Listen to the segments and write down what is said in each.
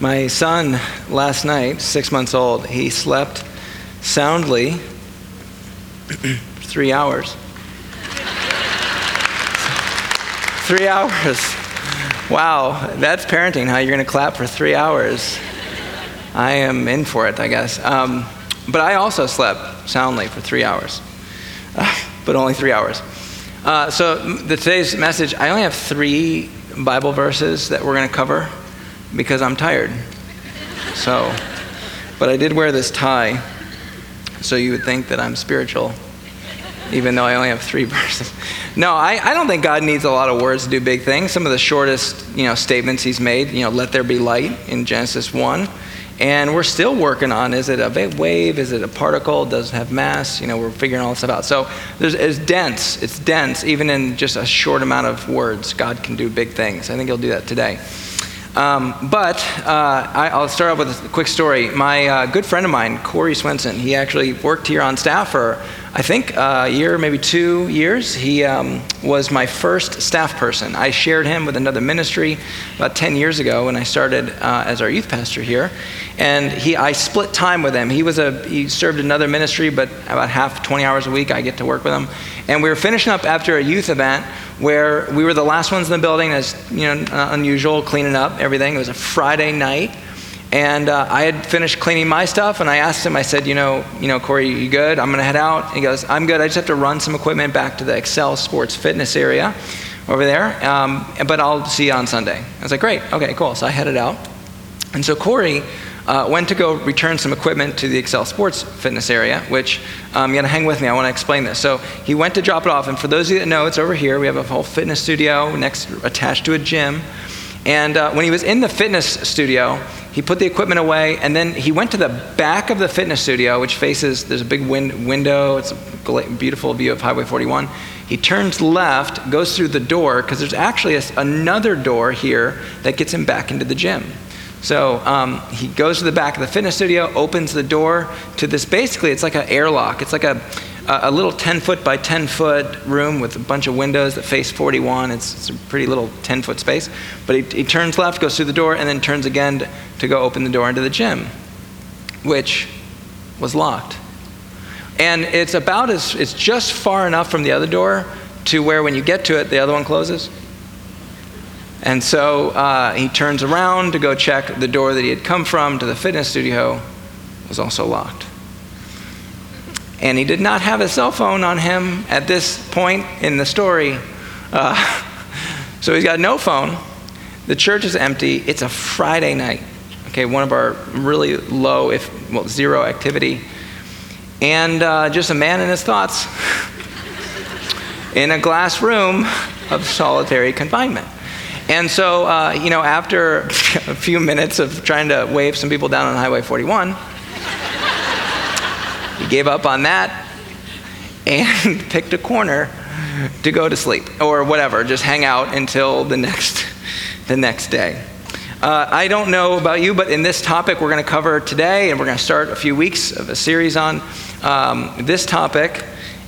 My son, last night, six months old, he slept soundly three hours. three hours. Wow, that's parenting, how you're going to clap for three hours. I am in for it, I guess. Um, but I also slept soundly for three hours, but only three hours. Uh, so, the, today's message, I only have three Bible verses that we're going to cover because I'm tired. So, but I did wear this tie, so you would think that I'm spiritual, even though I only have three verses. No, I, I don't think God needs a lot of words to do big things. Some of the shortest, you know, statements He's made, you know, let there be light in Genesis 1. And we're still working on is it a wave? Is it a particle? Does it have mass? You know, we're figuring all this out. So it's dense. It's dense. Even in just a short amount of words, God can do big things. I think He'll do that today. Um, but uh, I, will start off with a quick story. My uh, good friend of mine, Corey Swenson, he actually worked here on staff for, I think, a year, maybe two years. He um, was my first staff person. I shared him with another ministry about 10 years ago when I started uh, as our youth pastor here. And he, I split time with him. He, was a, he served another ministry, but about half, 20 hours a week, I get to work with him. And we were finishing up after a youth event where we were the last ones in the building, as you know, unusual, cleaning up everything. It was a Friday night, and uh, I had finished cleaning my stuff, and I asked him. I said, "You know, you know, Corey, you good? I'm gonna head out." He goes, "I'm good. I just have to run some equipment back to the Excel Sports Fitness area over there, um, but I'll see you on Sunday." I was like, "Great, okay, cool." So I headed out, and so Corey uh, went to go return some equipment to the Excel Sports fitness area, which um, you got to hang with me. I want to explain this. So he went to drop it off, and for those of you that know, it's over here. We have a whole fitness studio next attached to a gym. And uh, when he was in the fitness studio, he put the equipment away, and then he went to the back of the fitness studio, which faces there's a big win- window. It's a beautiful view of Highway 41. He turns left, goes through the door, because there's actually a, another door here that gets him back into the gym. So um, he goes to the back of the fitness studio, opens the door to this. Basically, it's like an airlock. It's like a, a little 10 foot by 10 foot room with a bunch of windows that face 41. It's, it's a pretty little 10 foot space. But he, he, turns left, goes through the door, and then turns again to, to go open the door into the gym, which was locked. And it's about as, it's just far enough from the other door to where when you get to it, the other one closes. And so uh, he turns around to go check the door that he had come from to the fitness studio was also locked. And he did not have a cell phone on him at this point in the story. Uh, so he's got no phone. The church is empty. It's a Friday night. Okay, one of our really low, if well, zero activity. And uh, just a man in his thoughts in a glass room of solitary confinement. And so, uh, you know, after a few minutes of trying to wave some people down on Highway 41, he gave up on that and picked a corner to go to sleep or whatever, just hang out until the next, the next day. Uh, I don't know about you, but in this topic we're going to cover today, and we're going to start a few weeks of a series on um, this topic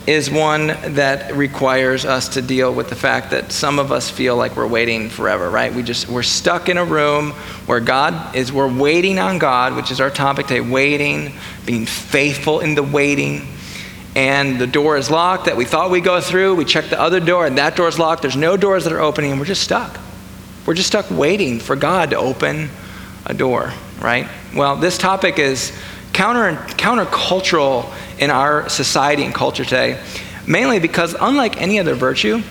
is one that requires us to deal with the fact that some of us feel like we're waiting forever, right? We just we're stuck in a room where God is we're waiting on God, which is our topic today, waiting, being faithful in the waiting. And the door is locked that we thought we'd go through. We check the other door and that door is locked. There's no doors that are opening and we're just stuck. We're just stuck waiting for God to open a door, right? Well, this topic is counter countercultural in our society and culture today, mainly because, unlike any other virtue,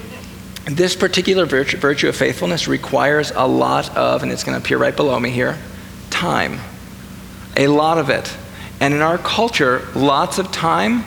this particular virtue, virtue of faithfulness requires a lot of, and it's going to appear right below me here, time. A lot of it. And in our culture, lots of time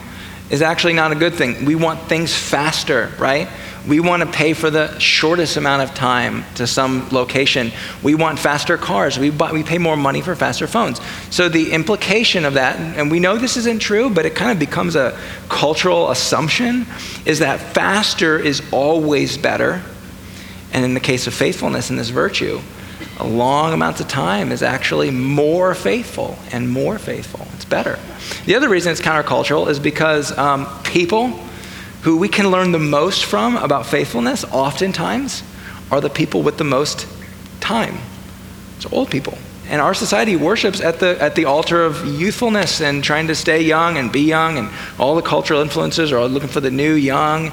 is actually not a good thing. We want things faster, right? We want to pay for the shortest amount of time to some location. We want faster cars. We, buy, we pay more money for faster phones. So, the implication of that, and we know this isn't true, but it kind of becomes a cultural assumption, is that faster is always better. And in the case of faithfulness and this virtue, a long amount of time is actually more faithful and more faithful. It's better. The other reason it's countercultural is because um, people who we can learn the most from about faithfulness, oftentimes, are the people with the most time. So, old people. And our society worships at the, at the altar of youthfulness and trying to stay young and be young, and all the cultural influences are looking for the new young.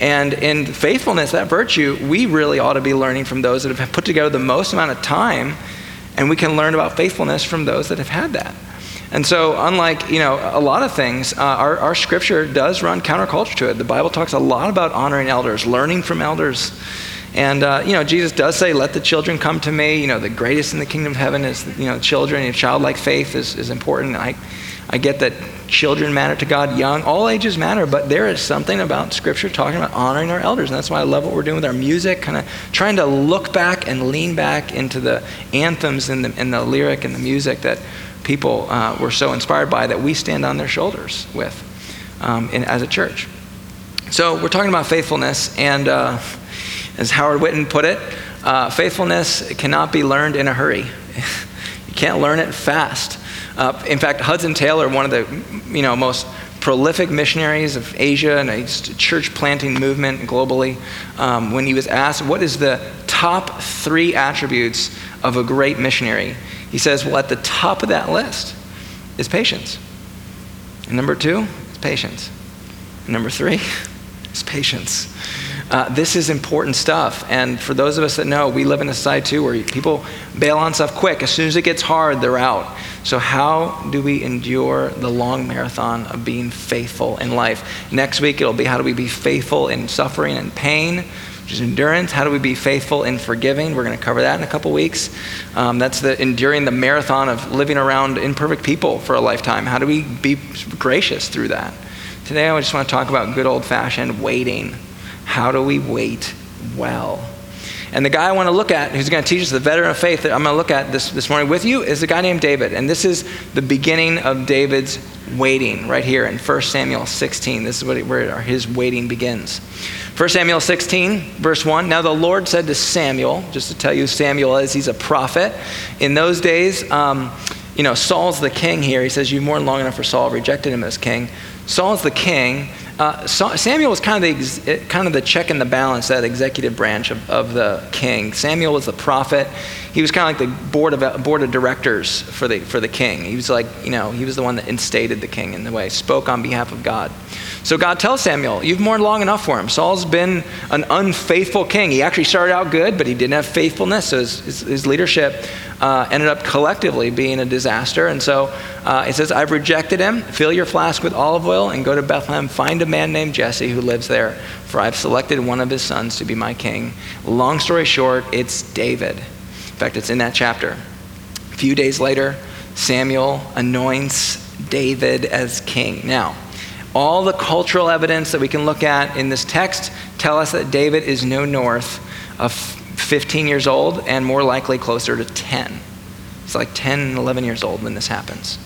And in faithfulness, that virtue, we really ought to be learning from those that have put together the most amount of time, and we can learn about faithfulness from those that have had that. And so, unlike you know a lot of things, uh, our, our scripture does run counterculture to it. The Bible talks a lot about honoring elders, learning from elders. And uh, you know, Jesus does say, "Let the children come to me." You know, the greatest in the kingdom of heaven is you know children. And childlike faith is, is important. I, I get that children matter to God, young, all ages matter. But there is something about Scripture talking about honoring our elders, and that's why I love what we're doing with our music, kind of trying to look back and lean back into the anthems and the, and the lyric and the music that people uh, were so inspired by that we stand on their shoulders with um, in, as a church. So we're talking about faithfulness, and. Uh, as Howard Witten put it, uh, faithfulness cannot be learned in a hurry. you can't learn it fast. Uh, in fact, Hudson Taylor, one of the you know, most prolific missionaries of Asia and a church planting movement globally, um, when he was asked, What is the top three attributes of a great missionary? He says, Well, at the top of that list is patience. And number two is patience. And number three is patience. Uh, this is important stuff. And for those of us that know, we live in a society too where people bail on stuff quick. As soon as it gets hard, they're out. So, how do we endure the long marathon of being faithful in life? Next week, it'll be how do we be faithful in suffering and pain, which is endurance. How do we be faithful in forgiving? We're going to cover that in a couple weeks. Um, that's the enduring the marathon of living around imperfect people for a lifetime. How do we be gracious through that? Today, I just want to talk about good old fashioned waiting. How do we wait well? And the guy I want to look at, who's going to teach us the veteran of faith that I'm going to look at this, this morning with you, is a guy named David. And this is the beginning of David's waiting right here in 1 Samuel 16. This is what, where his waiting begins. 1 Samuel 16, verse 1. Now the Lord said to Samuel, just to tell you Samuel is, he's a prophet. In those days, um, you know, Saul's the king here. He says, You've mourned long enough for Saul, rejected him as king. Saul's the king. Uh, Samuel was kind of, the, ex- kind of the check and the balance, that executive branch of, of the king. Samuel was the prophet. He was kind of like the board of, board of directors for the, for the king. He was like, you know, he was the one that instated the king in the way, spoke on behalf of God. So God tells Samuel, You've mourned long enough for him. Saul's been an unfaithful king. He actually started out good, but he didn't have faithfulness. So his, his, his leadership uh, ended up collectively being a disaster. And so uh, it says, I've rejected him. Fill your flask with olive oil and go to Bethlehem. Find a man named Jesse who lives there, for I've selected one of his sons to be my king. Long story short, it's David. In fact, it's in that chapter. A few days later, Samuel anoints David as king. Now, all the cultural evidence that we can look at in this text tell us that David is no north of 15 years old and more likely closer to 10. He's like 10, 11 years old when this happens.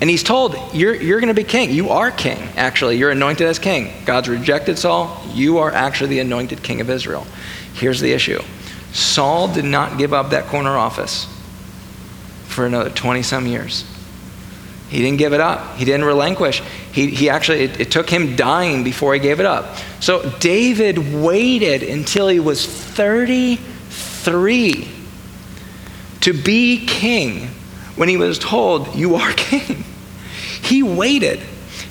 And he's told, You're, you're going to be king. You are king, actually. You're anointed as king. God's rejected Saul. You are actually the anointed king of Israel. Here's the issue Saul did not give up that corner office for another 20 some years. He didn't give it up. He didn't relinquish. He, he actually, it, it, took him dying before he gave it up. So David waited until he was 33 to be king when he was told, You are king. He waited.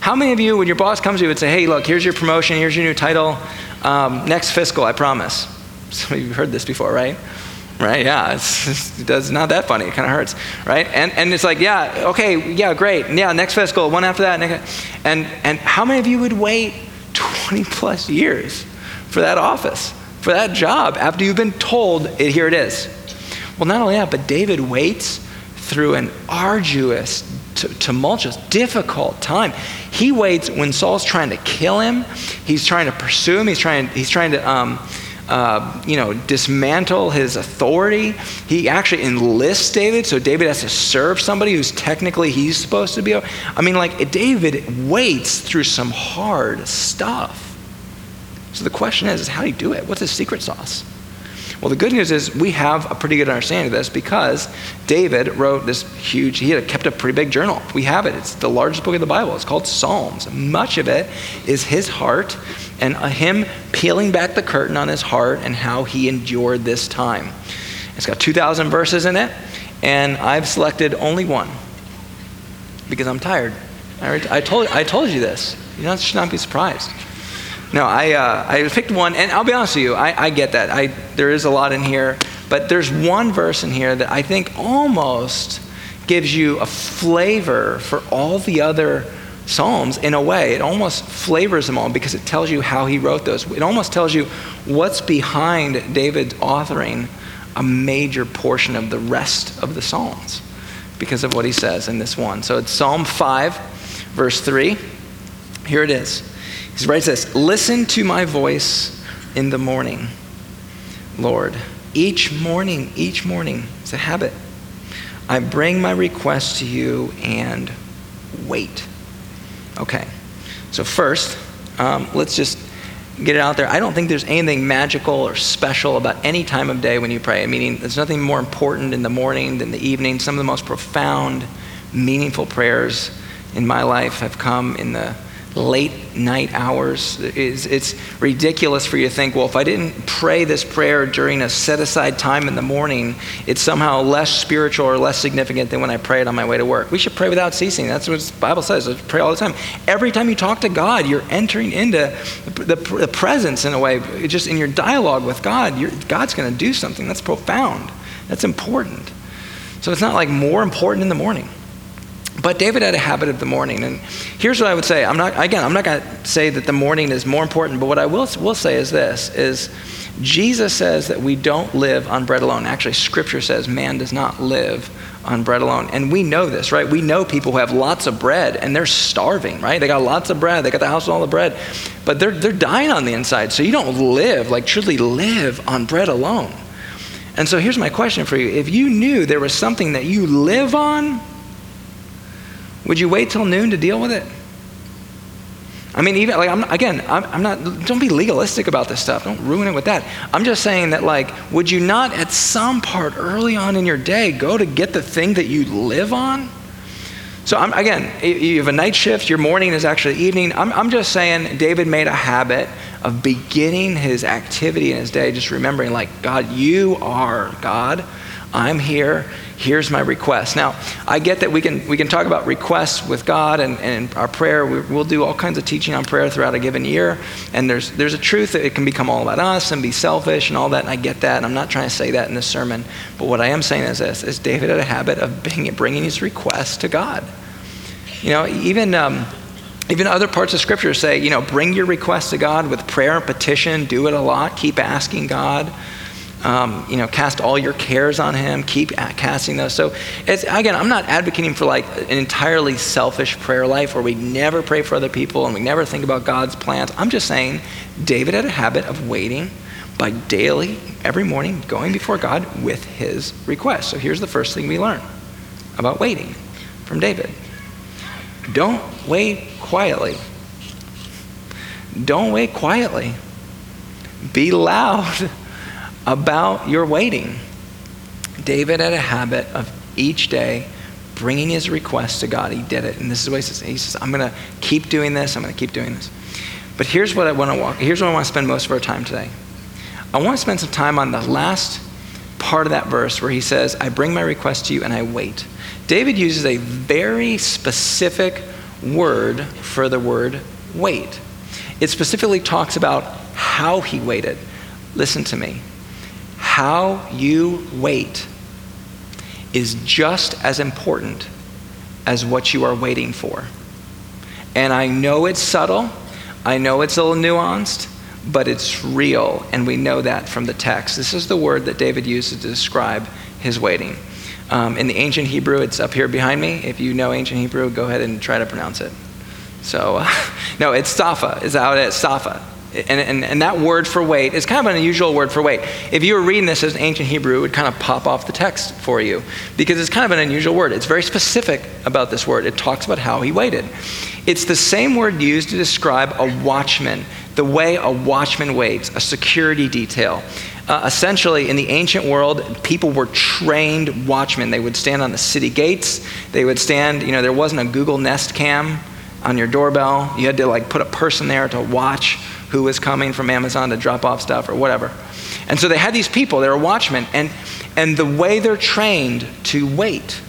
How many of you, when your boss comes to you and say, Hey, look, here's your promotion, here's your new title, um, next fiscal, I promise. Some of you have heard this before, right? Right? Yeah, it's, it's not that funny. It kind of hurts, right? And, and it's like, yeah, okay, yeah, great. Yeah, next fiscal, one after that. Next, and, and how many of you would wait 20 plus years for that office, for that job, after you've been told, it, here it is? Well, not only that, but David waits through an arduous, tumultuous, difficult time. He waits when Saul's trying to kill him. He's trying to pursue him. He's trying, he's trying to, um, uh, you know, dismantle his authority. He actually enlists David, so David has to serve somebody who's technically he's supposed to be. I mean, like, David waits through some hard stuff. So the question is, is how do you do it? What's his secret sauce? Well, the good news is we have a pretty good understanding of this because David wrote this huge, he had kept a pretty big journal. We have it. It's the largest book of the Bible. It's called Psalms. Much of it is his heart and him peeling back the curtain on his heart and how he endured this time. It's got 2,000 verses in it. And I've selected only one because I'm tired. I, I, told, I told you this. You should not be surprised. No, I, uh, I picked one, and I'll be honest with you, I, I get that. I, there is a lot in here, but there's one verse in here that I think almost gives you a flavor for all the other Psalms in a way. It almost flavors them all because it tells you how he wrote those. It almost tells you what's behind David authoring a major portion of the rest of the Psalms because of what he says in this one. So it's Psalm 5, verse 3. Here it is. He writes this Listen to my voice in the morning, Lord. Each morning, each morning, it's a habit. I bring my request to you and wait. Okay. So, first, um, let's just get it out there. I don't think there's anything magical or special about any time of day when you pray. I mean, there's nothing more important in the morning than the evening. Some of the most profound, meaningful prayers in my life have come in the late night hours. It's, it's, ridiculous for you to think, well, if I didn't pray this prayer during a set aside time in the morning, it's somehow less spiritual or less significant than when I pray it on my way to work. We should pray without ceasing. That's what the Bible says. Pray all the time. Every time you talk to God, you're entering into the, the presence in a way, just in your dialogue with God. God's going to do something that's profound, that's important. So it's not like more important in the morning. But David had a habit of the morning. And here's what I would say. I'm not, again, I'm not going to say that the morning is more important, but what I will, will say is this, is Jesus says that we don't live on bread alone. Actually, Scripture says man does not live on bread alone. And we know this, right? We know people who have lots of bread and they're starving, right? They got lots of bread. They got the house with all the bread, but they're, they're dying on the inside. So you don't live, like truly live on bread alone. And so here's my question for you. If you knew there was something that you live on, would you wait till noon to deal with it? I mean, even like, I'm, again, I'm, I'm, not, don't be legalistic about this stuff. Don't ruin it with that. I'm just saying that, like, would you not at some part early on in your day go to get the thing that you live on? So, I'm, again, you have a night shift, your morning is actually evening. I'm, I'm just saying David made a habit of beginning his activity in his day, just remembering, like, God, you are God. I'm here. Here's my request. Now, I get that we can, we can talk about requests with God and, and our prayer. We, will do all kinds of teaching on prayer throughout a given year. And there's, there's a truth that it can become all about us and be selfish and all that. And I get that. And I'm not trying to say that in this sermon. But what I am saying is this, is David had a habit of bringing, bringing his requests to God. You know, even... Um, even other parts of Scripture say, you know, bring your requests to God with prayer and petition. Do it a lot. Keep asking God. Um, you know, cast all your cares on him. Keep casting those. So, again, I'm not advocating for like an entirely selfish prayer life where we never pray for other people and we never think about God's plans. I'm just saying David had a habit of waiting by daily, every morning, going before God with his request. So, here's the first thing we learn about waiting from David don't wait quietly. Don't wait quietly. Be loud about your waiting. David had a habit of each day bringing his request to God. He did it. And this is what he says. He says, I'm going to keep doing this. I'm going to keep doing this. But here's what I want to walk. Here's what I want to spend most of our time today. I want to spend some time on the last part of that verse where he says, I bring my request to you and I wait. David uses a very specific word for the word wait. It specifically talks about how he waited. Listen to me how you wait is just as important as what you are waiting for. And I know it's subtle, I know it's a little nuanced, but it's real, and we know that from the text. This is the word that David uses to describe his waiting. Um, in the ancient Hebrew, it's up here behind me. If you know ancient Hebrew, go ahead and try to pronounce it. So, uh, no, it's Safa, is it is, Safa. And, and, and, that word for wait is kind of an unusual word for wait. If you were reading this as ancient Hebrew, it would kind of pop off the text for you because it's kind of an unusual word. It's very specific about this word. It talks about how he waited. It's the same word used to describe a watchman, the way a watchman waits, a security detail. Uh, essentially, in the ancient world, people were trained watchmen. They would stand on the city gates. They would stand, you know, there wasn't a Google Nest cam on your doorbell. You had to like put a person there to watch who was coming from Amazon to drop off stuff or whatever. And so they had these people, they were watchmen, and, And the way they're trained to wait,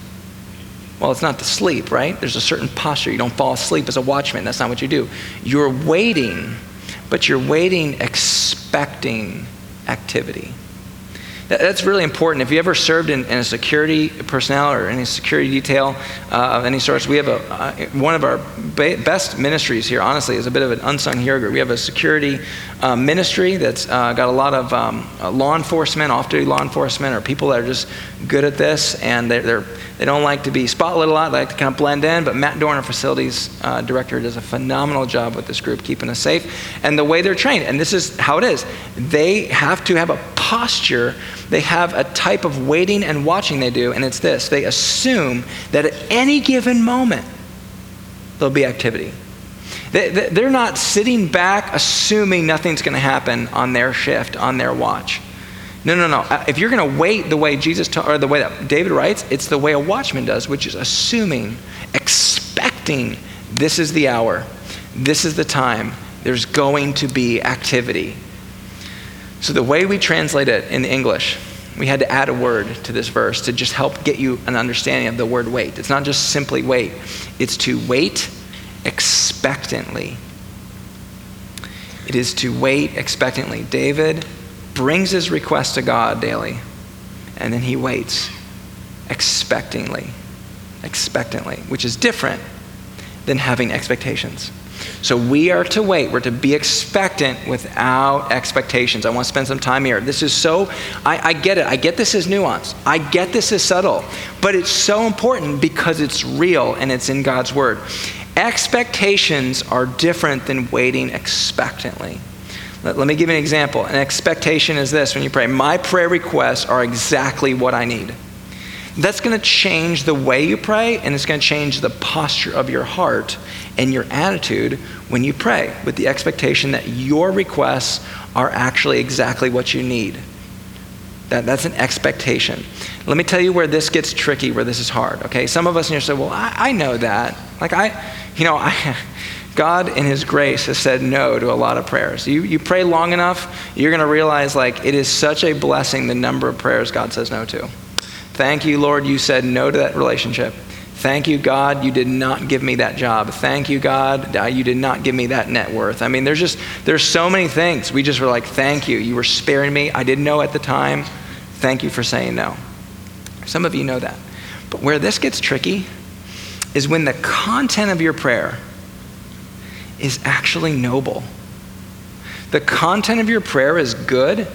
well, it's not to sleep, right? There's a certain posture. You don't fall asleep as a watchman. That's not what you do. You're waiting, but you're waiting expecting activity. That's really important. If you ever served in, in a security personnel or any security detail uh, of any sorts, we have a, uh, one of our ba- best ministries here, honestly, is a bit of an unsung hero group. We have a security uh, ministry that's uh, got a lot of um, uh, law enforcement, off duty law enforcement, or people that are just good at this and they're, they're they don't like to be spotlit a lot, they like to kind of blend in, but Matt Dorn, our facilities uh, director, does a phenomenal job with this group, keeping us safe. And the way they're trained, and this is how it is, they have to have a posture, they have a type of waiting and watching they do, and it's this they assume that at any given moment, there'll be activity. They're not sitting back assuming nothing's going to happen on their shift, on their watch. No, no, no. Uh, if you're going to wait the way Jesus ta- or the way that David writes, it's the way a watchman does, which is assuming, expecting this is the hour, this is the time, there's going to be activity. So the way we translate it in English, we had to add a word to this verse to just help get you an understanding of the word wait. It's not just simply wait, it's to wait expectantly. It is to wait expectantly. David brings his request to God daily, and then he waits expectingly, expectantly, which is different than having expectations. So we are to wait. We're to be expectant without expectations. I want to spend some time here. This is so, I, I, get it. I get this is nuance. I get this is subtle. But it's so important because it's real and it's in God's Word. Expectations are different than waiting expectantly. Let, let me give you an example. An expectation is this when you pray, My prayer requests are exactly what I need. That's going to change the way you pray, and it's going to change the posture of your heart and your attitude when you pray, with the expectation that your requests are actually exactly what you need. That, that's an expectation. Let me tell you where this gets tricky, where this is hard, okay? Some of us in here say, well, I, I know that. Like, I, you know, I, God, in His grace, has said no to a lot of prayers. You, you pray long enough, you're going to realize, like, it is such a blessing the number of prayers God says no to. Thank you, Lord, you said no to that relationship. Thank you, God, you did not give me that job. Thank you, God, you did not give me that net worth. I mean, there's just, there's so many things. We just were like, thank you. You were sparing me. I didn't know at the time. Thank you for saying no. Some of you know that. But where this gets tricky is when the content of your prayer is actually noble. The content of your prayer is good.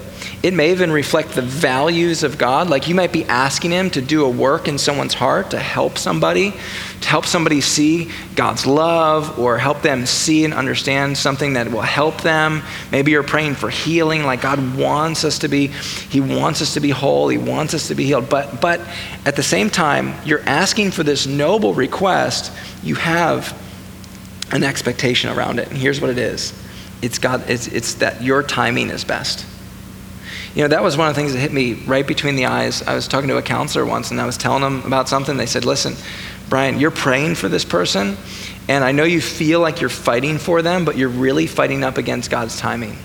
It may even reflect the values of God. Like you might be asking Him to do a work in someone's heart to help somebody, to help somebody see God's love or help them see and understand something that will help them. Maybe you're praying for healing, like God wants us to be, He wants us to be whole, He wants us to be healed. But, but at the same time, you're asking for this noble request. You have an expectation around it. And here's what it is it's, God, it's, it's that your timing is best. You know, that was one of the things that hit me right between the eyes. I was talking to a counselor once and I was telling them about something. They said, Listen, Brian, you're praying for this person, and I know you feel like you're fighting for them, but you're really fighting up against God's timing.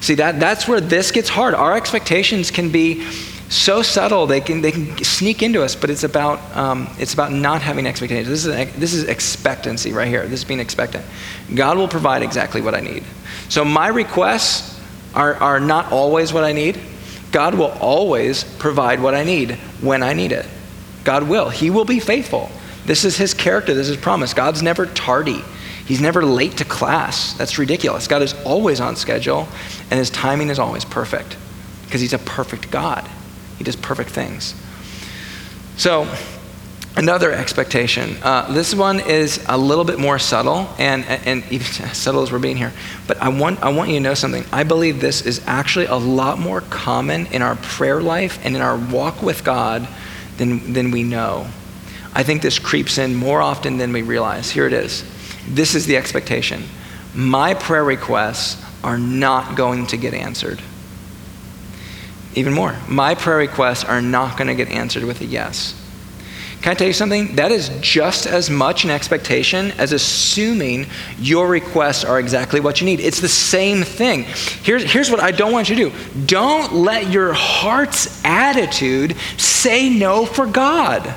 See, that, that's where this gets hard. Our expectations can be so subtle they can, they can sneak into us but it's about, um, it's about not having expectations this is, this is expectancy right here this is being expectant god will provide exactly what i need so my requests are, are not always what i need god will always provide what i need when i need it god will he will be faithful this is his character this is his promise god's never tardy He's never late to class. That's ridiculous. God is always on schedule, and his timing is always perfect because he's a perfect God. He does perfect things. So, another expectation. Uh, this one is a little bit more subtle, and, and even subtle as we're being here. But I want, I want you to know something. I believe this is actually a lot more common in our prayer life and in our walk with God than, than we know. I think this creeps in more often than we realize. Here it is. This is the expectation. My prayer requests are not going to get answered even more. My prayer requests are not going to get answered with a yes. Can I tell you something? That is just as much an expectation as assuming your requests are exactly what you need. It's the same thing. Here's, here's what I don't want you to do don't let your heart's attitude say no for God.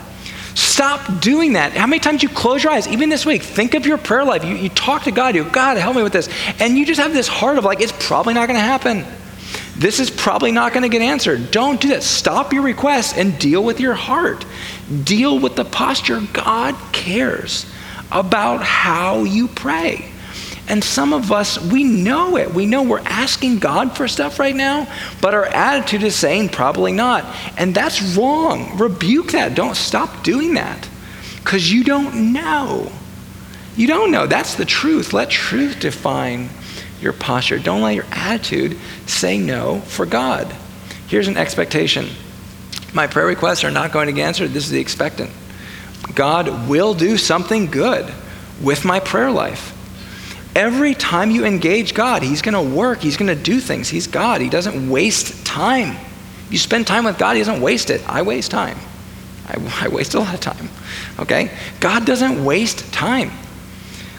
Stop doing that. How many times you close your eyes, even this week, think of your prayer life. You, you talk to God, you go, God, help me with this. And you just have this heart of like, it's probably not going to happen. This is probably not going to get answered. Don't do that. Stop your requests and deal with your heart. Deal with the posture. God cares about how you pray. And some of us, we know it. We know we're asking God for stuff right now, but our attitude is saying probably not. And that's wrong. Rebuke that. Don't stop doing that because you don't know. You don't know. That's the truth. Let truth define your posture. Don't let your attitude say no for God. Here's an expectation my prayer requests are not going to get answered. This is the expectant. God will do something good with my prayer life. Every time you engage God, He's going to work, He's going to do things. He's God, He doesn't waste time. You spend time with God, He doesn't waste it. I waste time. I, I waste a lot of time. Okay? God doesn't waste time.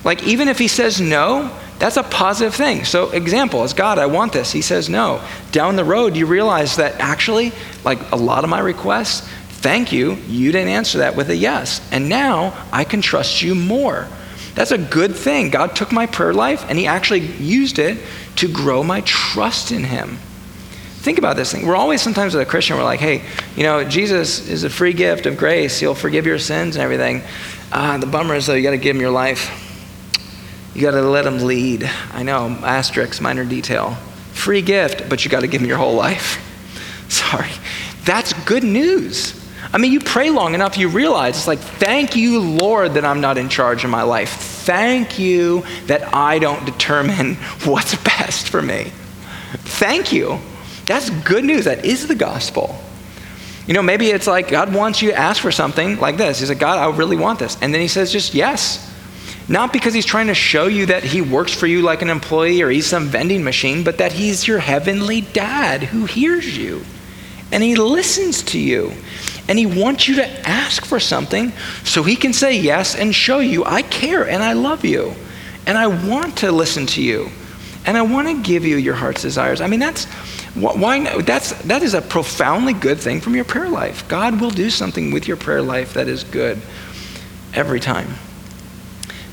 Like, even if He says no, that's a positive thing. So, example, as God, I want this. He says no. Down the road, you realize that actually, like a lot of my requests, thank you, you didn't answer that with a yes. And now I can trust you more. That's a good thing. God took my prayer life and He actually used it to grow my trust in Him. Think about this thing. We're always sometimes as a Christian, we're like, hey, you know, Jesus is a free gift of grace. He'll forgive your sins and everything. Uh, the bummer is, though, you got to give Him your life. You got to let them lead. I know, asterisk, minor detail. Free gift, but you got to give him your whole life. Sorry. That's good news. I mean, you pray long enough, you realize it's like, thank you, Lord, that I'm not in charge of my life. Thank you that I don't determine what's best for me. Thank you. That's good news. That is the gospel. You know, maybe it's like God wants you to ask for something like this. He's like, God, I really want this. And then he says, just yes. Not because he's trying to show you that he works for you like an employee or he's some vending machine, but that he's your heavenly dad who hears you and he listens to you. And he wants you to ask for something so he can say yes and show you, I care and I love you. And I want to listen to you. And I want to give you your heart's desires. I mean, that's why that's that is a profoundly good thing from your prayer life. God will do something with your prayer life that is good every time.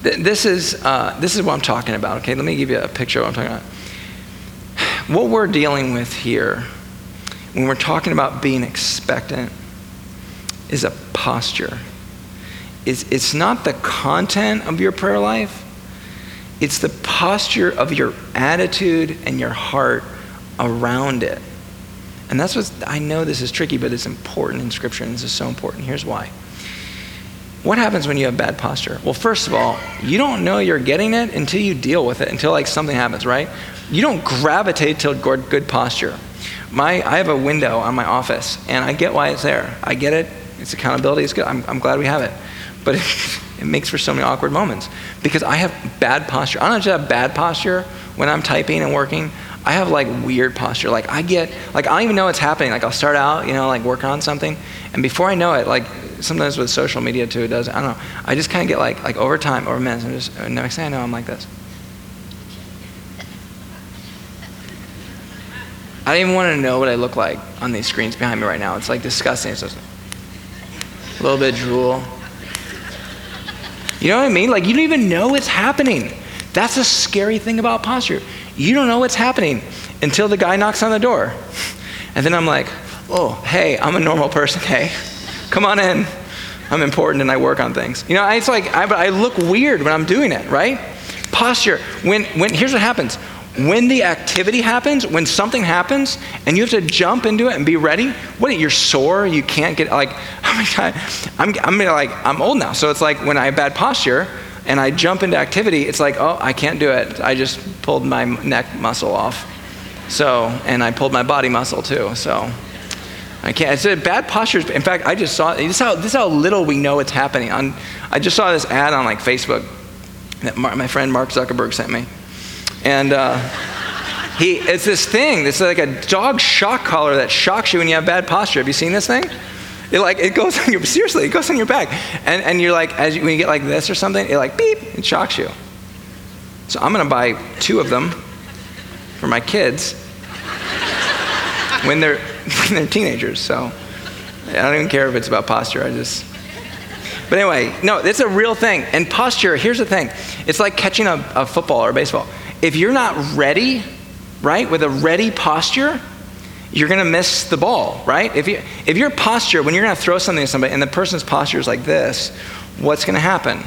This is, uh, this is what I'm talking about, okay? Let me give you a picture of what I'm talking about. What we're dealing with here, when we're talking about being expectant, is a posture. It's, it's not the content of your prayer life, it's the posture of your attitude and your heart around it. And that's what I know this is tricky, but it's important in Scripture, and this is so important. Here's why. What happens when you have bad posture? Well, first of all, you don't know you're getting it until you deal with it, until like something happens, right? You don't gravitate to good posture. My, I have a window on my office, and I get why it's there. I get it. It's accountability. It's good. I'm, I'm glad we have it. But it, it makes for so many awkward moments because I have bad posture. I don't just have bad posture when I'm typing and working. I have like weird posture. Like I get, like I don't even know what's happening. Like I'll start out, you know, like working on something, and before I know it, like sometimes with social media too, it does. I don't know. I just kind of get like like over time, over minutes. I'm just next thing I know, I'm like this. I don't even want to know what I look like on these screens behind me right now. It's like disgusting. It's just a little bit drool. You know what I mean? Like you don't even know it's happening. That's a scary thing about posture. You don't know what's happening until the guy knocks on the door. And then I'm like, oh, hey, I'm a normal person, hey. Come on in. I'm important and I work on things. You know, it's like, I, I look weird when I'm doing it, right? Posture. When, when, here's what happens. When the activity happens, when something happens, and you have to jump into it and be ready, what, you're sore, you can't get, like, oh my God, I'm, I'm like, I'm old now. So it's like when I have bad posture, and I jump into activity, it's like, oh, I can't do it. I just pulled my neck muscle off. So, and I pulled my body muscle too. So, I can't. It's a bad posture. In fact, I just saw this is how this is how little we know it's happening. On, I just saw this ad on like Facebook that my friend Mark Zuckerberg sent me, and uh, he it's this thing. It's like a dog shock collar that shocks you when you have bad posture. Have you seen this thing? It like it goes on your seriously, it goes on your back, and and you're like as you, when you get like this or something, it like beep, it shocks you. So I'm gonna buy two of them for my kids when they're when they're teenagers. So I don't even care if it's about posture. I just. But anyway, no, it's a real thing. And posture, here's the thing it's like catching a, a football or a baseball. If you're not ready, right, with a ready posture, you're going to miss the ball, right? If, you, if your posture, when you're going to throw something at somebody and the person's posture is like this, what's going to happen?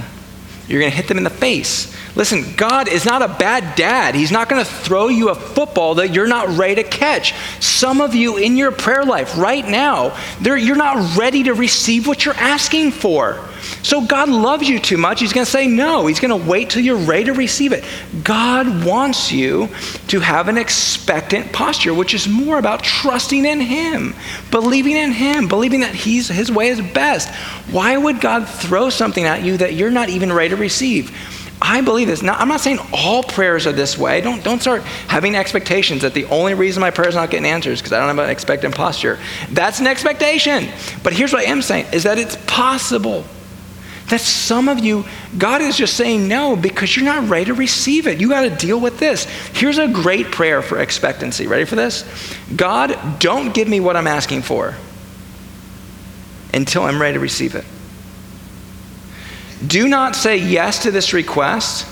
You're going to hit them in the face. Listen, God is not a bad dad. He's not going to throw you a football that you're not ready to catch. Some of you in your prayer life right now, you're not ready to receive what you're asking for. So God loves you too much. He's going to say no. He's going to wait till you're ready to receive it. God wants you to have an expectant posture, which is more about trusting in Him, believing in Him, believing that he's, His way is best. Why would God throw something at you that you're not even ready to receive? I believe this. Now, I'm not saying all prayers are this way. Don't, don't start having expectations that the only reason my prayer is not getting answers because I don't have an expectant posture. That's an expectation. But here's what I am saying is that it's possible that some of you, God is just saying no because you're not ready to receive it. You got to deal with this. Here's a great prayer for expectancy. Ready for this? God, don't give me what I'm asking for until I'm ready to receive it. Do not say yes to this request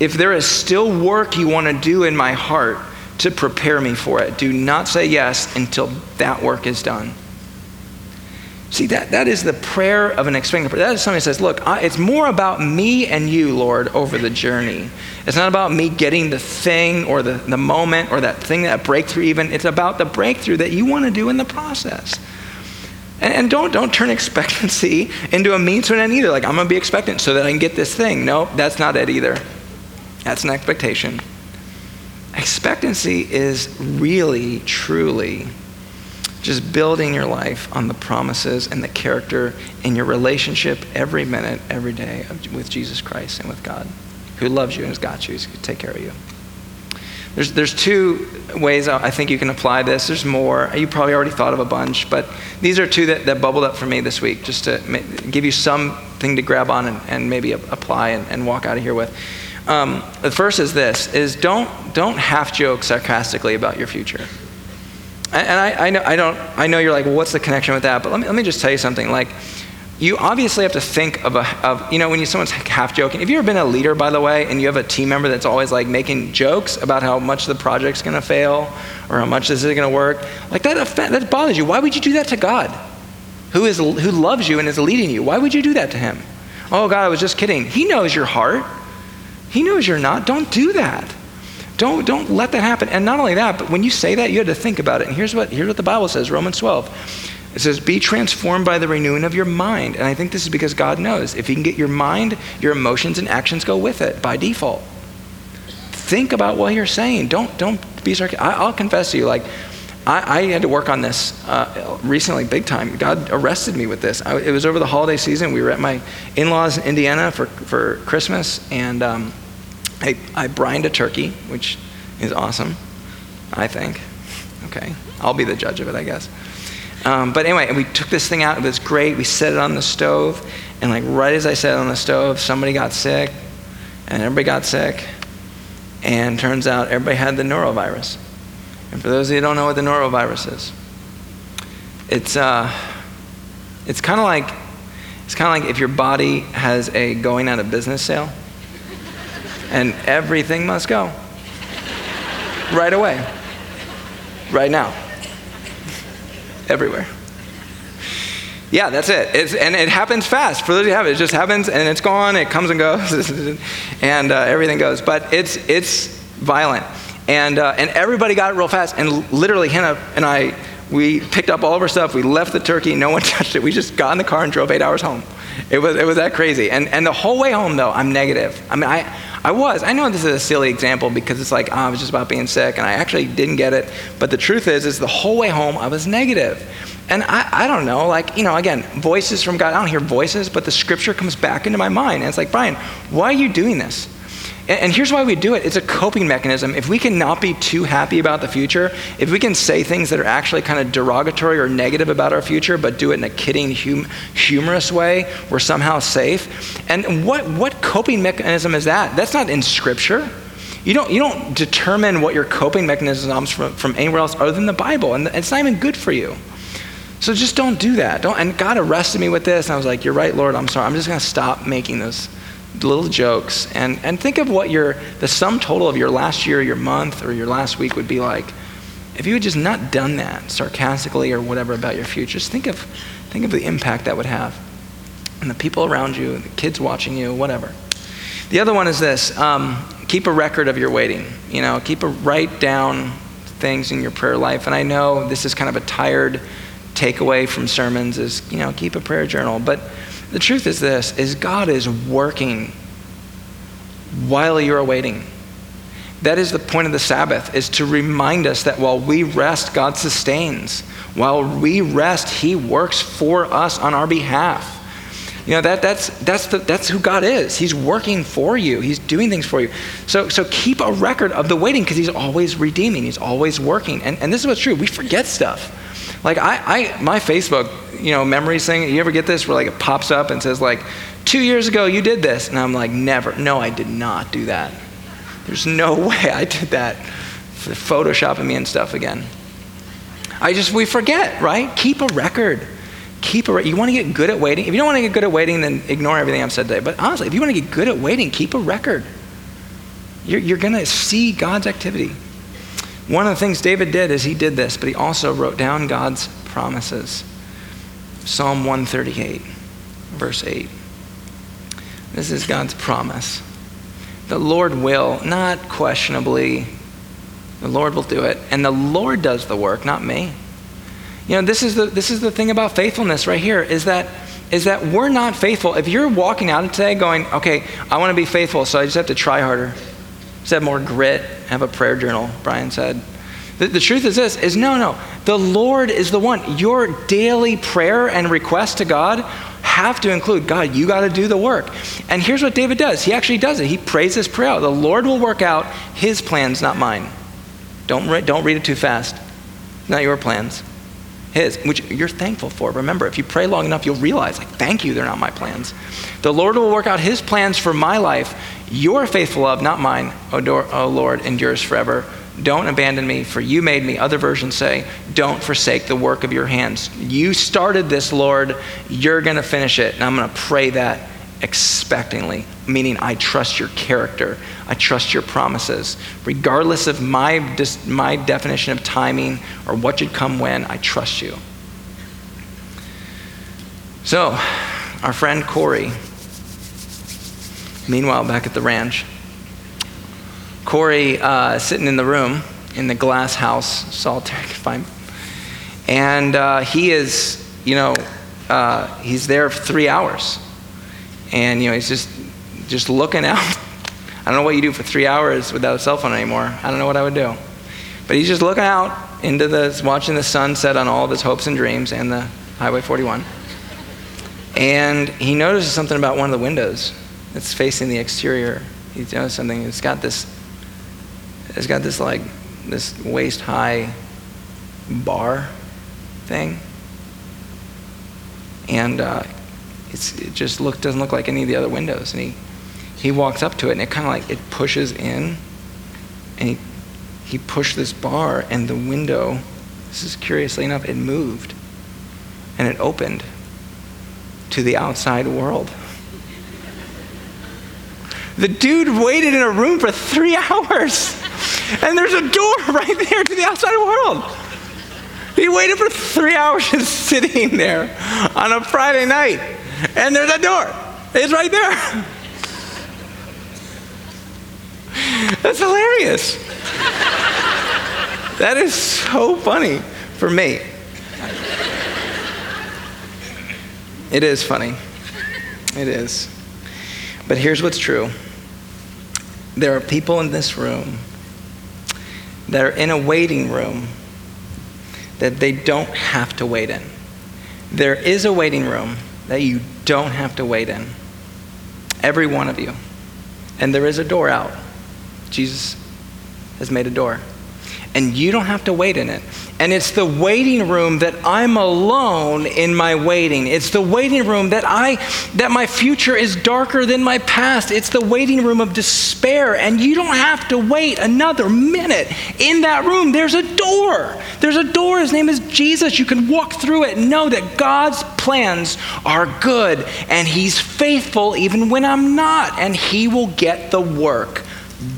if there is still work you want to do in my heart to prepare me for it. Do not say yes until that work is done. See, that, that is the prayer of an expectant prayer. That is somebody who says, Look, I, it's more about me and you, Lord, over the journey. It's not about me getting the thing or the, the moment or that thing, that breakthrough, even. It's about the breakthrough that you want to do in the process. And, and don't, don't turn expectancy into a means to an end either. Like, I'm going to be expectant so that I can get this thing. No, that's not it either. That's an expectation. Expectancy is really, truly just building your life on the promises and the character in your relationship every minute, every day with Jesus Christ and with God, who loves you and has got you, He's going to take care of you. There's, there's two ways I think you can apply this. There's more. You probably already thought of a bunch, but these are two that, that bubbled up for me this week, just to give you something to grab on and, and maybe apply and, and walk out of here with. Um, the first is this: is don't don't half joke sarcastically about your future. And I, I, know, I, don't, I know you're like, well, what's the connection with that? But let me, let me just tell you something. Like, you obviously have to think of a, of, you know, when you, someone's half joking. Have you ever been a leader, by the way, and you have a team member that's always like making jokes about how much the project's going to fail or how much this is going to work? Like, that, that bothers you. Why would you do that to God, who, is, who loves you and is leading you? Why would you do that to him? Oh, God, I was just kidding. He knows your heart. He knows you're not. Don't do that. Don't, don't let that happen. And not only that, but when you say that, you have to think about it. And here's what, here's what the Bible says Romans 12. It says, Be transformed by the renewing of your mind. And I think this is because God knows if He can get your mind, your emotions and actions go with it by default. Think about what you're saying. Don't, don't be sarcastic. I, will confess to you, like, I, I, had to work on this uh, recently, big time. God arrested me with this. I, it was over the holiday season. We were at my in laws in Indiana for, for Christmas, and um, I, I brined a turkey, which is awesome, I think. Okay, I'll be the judge of it, I guess. Um, but anyway, we took this thing out. It was great. We set it on the stove, and like right as I set it on the stove, somebody got sick, and everybody got sick, and turns out everybody had the norovirus. And for those of you who don't know what the norovirus is, it's uh, it's kind of like it's kind of like if your body has a going out of business sale and everything must go. Right away. Right now. Everywhere. Yeah, that's it. It's, and it happens fast. For those who have it, it just happens and it's gone. It comes and goes, and uh, everything goes. But it's it's violent, and uh, and everybody got it real fast. And literally, Hannah and I, we picked up all of our stuff. We left the turkey. No one touched it. We just got in the car and drove eight hours home. It was it was that crazy. And and the whole way home, though, I'm negative. I mean, I I was. I know this is a silly example because it's like, oh, I was just about being sick and I actually didn't get it. But the truth is, is the whole way home I was negative. And I, I don't know, like, you know, again, voices from God. I don't hear voices, but the scripture comes back into my mind. And it's like, Brian, why are you doing this? And, and here's why we do it it's a coping mechanism. If we cannot be too happy about the future, if we can say things that are actually kind of derogatory or negative about our future, but do it in a kidding, hum- humorous way, we're somehow safe. And what, what coping mechanism is that? That's not in Scripture. You don't, you don't determine what your coping mechanisms from, from anywhere else other than the Bible, and it's not even good for you. So just don't do that. Don't, and God arrested me with this, and I was like, You're right, Lord, I'm sorry. I'm just going to stop making those little jokes and, and think of what your the sum total of your last year, your month, or your last week would be like. If you had just not done that sarcastically or whatever about your future, just think of think of the impact that would have. And the people around you, the kids watching you, whatever. The other one is this um, keep a record of your waiting. You know, keep a write down things in your prayer life. And I know this is kind of a tired takeaway from sermons is, you know, keep a prayer journal. But the truth is this is God is working while you're waiting. That is the point of the Sabbath is to remind us that while we rest, God sustains. While we rest, he works for us on our behalf. You know, that, that's, that's, the, that's who God is. He's working for you, He's doing things for you. So, so keep a record of the waiting because He's always redeeming, He's always working. And, and this is what's true we forget stuff. Like, I, I, my Facebook, you know, memories thing, you ever get this where like it pops up and says, like, two years ago you did this? And I'm like, never. No, I did not do that. There's no way I did that. For photoshopping me and stuff again. I just, we forget, right? Keep a record keep a you want to get good at waiting if you don't want to get good at waiting then ignore everything i've said today but honestly if you want to get good at waiting keep a record you're, you're going to see god's activity one of the things david did is he did this but he also wrote down god's promises. Psalm 138 verse 8 this is god's promise. The lord will not questionably the lord will do it and the lord does the work not me. You know, this is the, this is the thing about faithfulness right here is that, is that we're not faithful. If you're walking out of today going, okay, I want to be faithful, so I just have to try harder, have more grit, have a prayer journal, Brian said. The, the truth is this, is no, no. The Lord is the one. Your daily prayer and request to God have to include, God, you got to do the work. And here's what David does. He actually does it. He prays this prayer out. The Lord will work out his plans, not mine. Don't, don't read it too fast. Not your plans his, which you're thankful for. Remember, if you pray long enough, you'll realize, like, thank you, they're not my plans. The Lord will work out his plans for my life. Your faithful love, not mine, O, o Lord, endures forever. Don't abandon me, for you made me. Other versions say, don't forsake the work of your hands. You started this, Lord. You're going to finish it. And I'm going to pray that expectingly, meaning I trust your character. I trust your promises. Regardless of my, my definition of timing or what should come when, I trust you. So, our friend Corey, meanwhile, back at the ranch, Corey uh, sitting in the room in the glass house, solitary confinement, and uh, he is, you know, uh, he's there for three hours and you know he's just just looking out. I don't know what you do for three hours without a cell phone anymore. I don't know what I would do. But he's just looking out into the, watching the sun set on all of his hopes and dreams and the Highway 41. And he notices something about one of the windows that's facing the exterior. He notices something. It's got this, it's got this like, this waist high bar thing. And uh, it's, it just look, doesn't look like any of the other windows. And he, he walks up to it, and it kind of like it pushes in, and he, he pushed this bar, and the window, this is curiously enough, it moved, and it opened to the outside world. The dude waited in a room for three hours, and there's a door right there to the outside world. He waited for three hours just sitting there on a Friday night and there's a door. It's right there. That's hilarious. that is so funny for me. It is funny. It is. But here's what's true there are people in this room that are in a waiting room that they don't have to wait in. There is a waiting room that you don't have to wait in. Every one of you. and there is a door out. Jesus has made a door. And you don't have to wait in it. And it's the waiting room that I'm alone in my waiting. It's the waiting room that I that my future is darker than my past. It's the waiting room of despair and you don't have to wait another minute. In that room there's a door. There's a door. His name is Jesus. You can walk through it and know that God's plans are good and he's faithful even when I'm not and he will get the work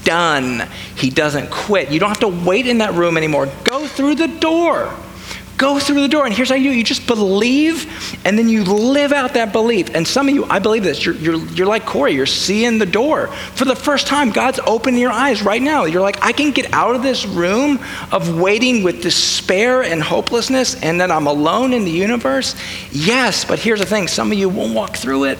done. He doesn't quit. You don't have to wait in that room anymore. Go through the door. Go through the door. And here's how you do you just believe, and then you live out that belief. And some of you, I believe this, you're, you're, you're like Corey, you're seeing the door. For the first time, God's opening your eyes right now. You're like, I can get out of this room of waiting with despair and hopelessness, and that I'm alone in the universe. Yes, but here's the thing some of you won't walk through it.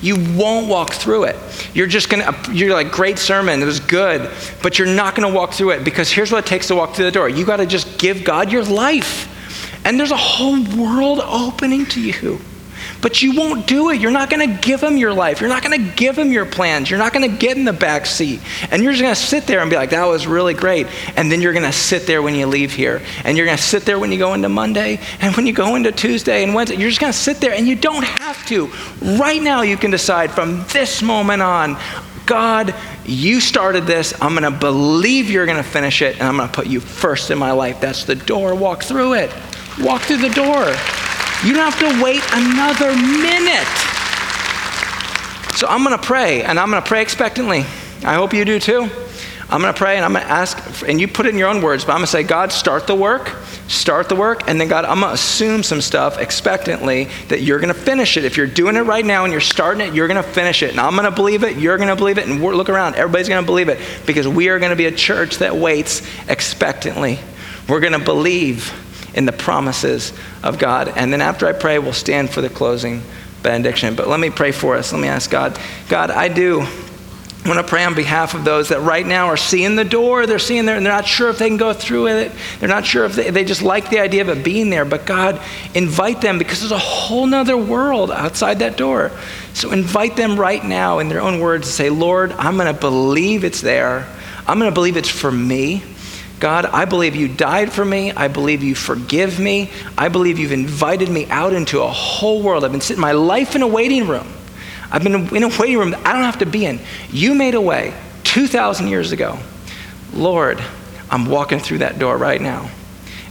You won't walk through it. You're just going to, you're like, great sermon, it was good, but you're not going to walk through it because here's what it takes to walk through the door. You got to just give God your life. And there's a whole world opening to you. But you won't do it. You're not going to give him your life. You're not going to give him your plans. You're not going to get in the back seat. And you're just going to sit there and be like, that was really great. And then you're going to sit there when you leave here. And you're going to sit there when you go into Monday and when you go into Tuesday and Wednesday. You're just going to sit there and you don't have to. Right now, you can decide from this moment on, God, you started this. I'm going to believe you're going to finish it. And I'm going to put you first in my life. That's the door. Walk through it. Walk through the door. You don't have to wait another minute. So I'm going to pray, and I'm going to pray expectantly. I hope you do too. I'm going to pray and I'm going to ask, and you put it in your own words, but I'm going to say, God, start the work, start the work, and then God, I'm going to assume some stuff expectantly that you're going to finish it. If you're doing it right now and you're starting it, you're going to finish it. And I'm going to believe it, you're going to believe it, and look around, everybody's going to believe it because we are going to be a church that waits expectantly. We're going to believe in the promises of God. And then after I pray, we'll stand for the closing benediction. But let me pray for us. Let me ask God, God, I do want to pray on behalf of those that right now are seeing the door, they're seeing there, and they're not sure if they can go through it. They're not sure if they, they just like the idea of it being there. But God, invite them because there's a whole nother world outside that door. So invite them right now in their own words to say, Lord, I'm going to believe it's there. I'm going to believe it's for me. God, I believe you died for me. I believe you forgive me. I believe you've invited me out into a whole world. I've been sitting my life in a waiting room. I've been in a waiting room that I don't have to be in. You made a way 2,000 years ago. Lord, I'm walking through that door right now,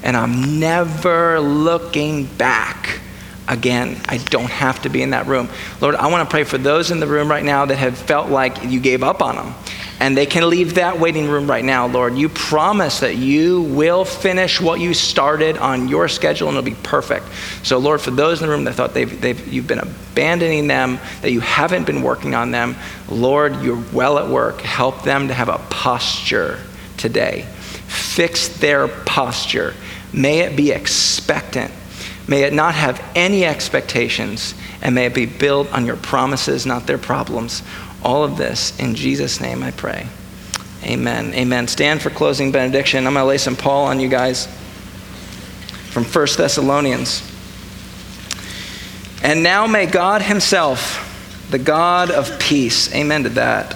and I'm never looking back again. I don't have to be in that room. Lord, I want to pray for those in the room right now that have felt like you gave up on them and they can leave that waiting room right now, Lord. You promise that you will finish what you started on your schedule and it'll be perfect. So, Lord, for those in the room that thought they've, they've, you've been abandoning them, that you haven't been working on them, Lord, you're well at work. Help them to have a posture today. Fix their posture. May it be expectant. May it not have any expectations, and may it be built on your promises, not their problems. All of this in Jesus' name I pray. Amen. Amen. Stand for closing benediction. I'm going to lay some Paul on you guys from 1 Thessalonians. And now may God Himself, the God of peace, amen to that,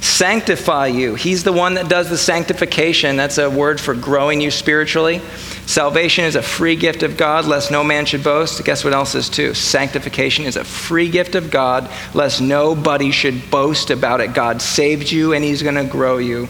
sanctify you. He's the one that does the sanctification. That's a word for growing you spiritually. Salvation is a free gift of God, lest no man should boast. Guess what else is too? Sanctification is a free gift of God, lest nobody should boast about it. God saved you and He's going to grow you.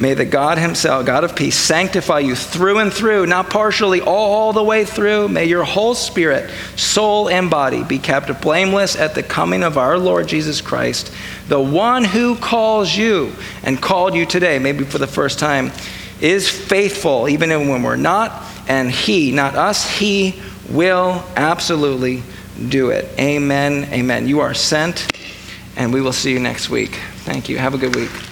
May the God Himself, God of peace, sanctify you through and through, not partially, all the way through. May your whole spirit, soul, and body be kept blameless at the coming of our Lord Jesus Christ, the one who calls you and called you today, maybe for the first time is faithful even when we're not, and He, not us, He will absolutely do it. Amen. Amen. You are sent, and we will see you next week. Thank you. Have a good week.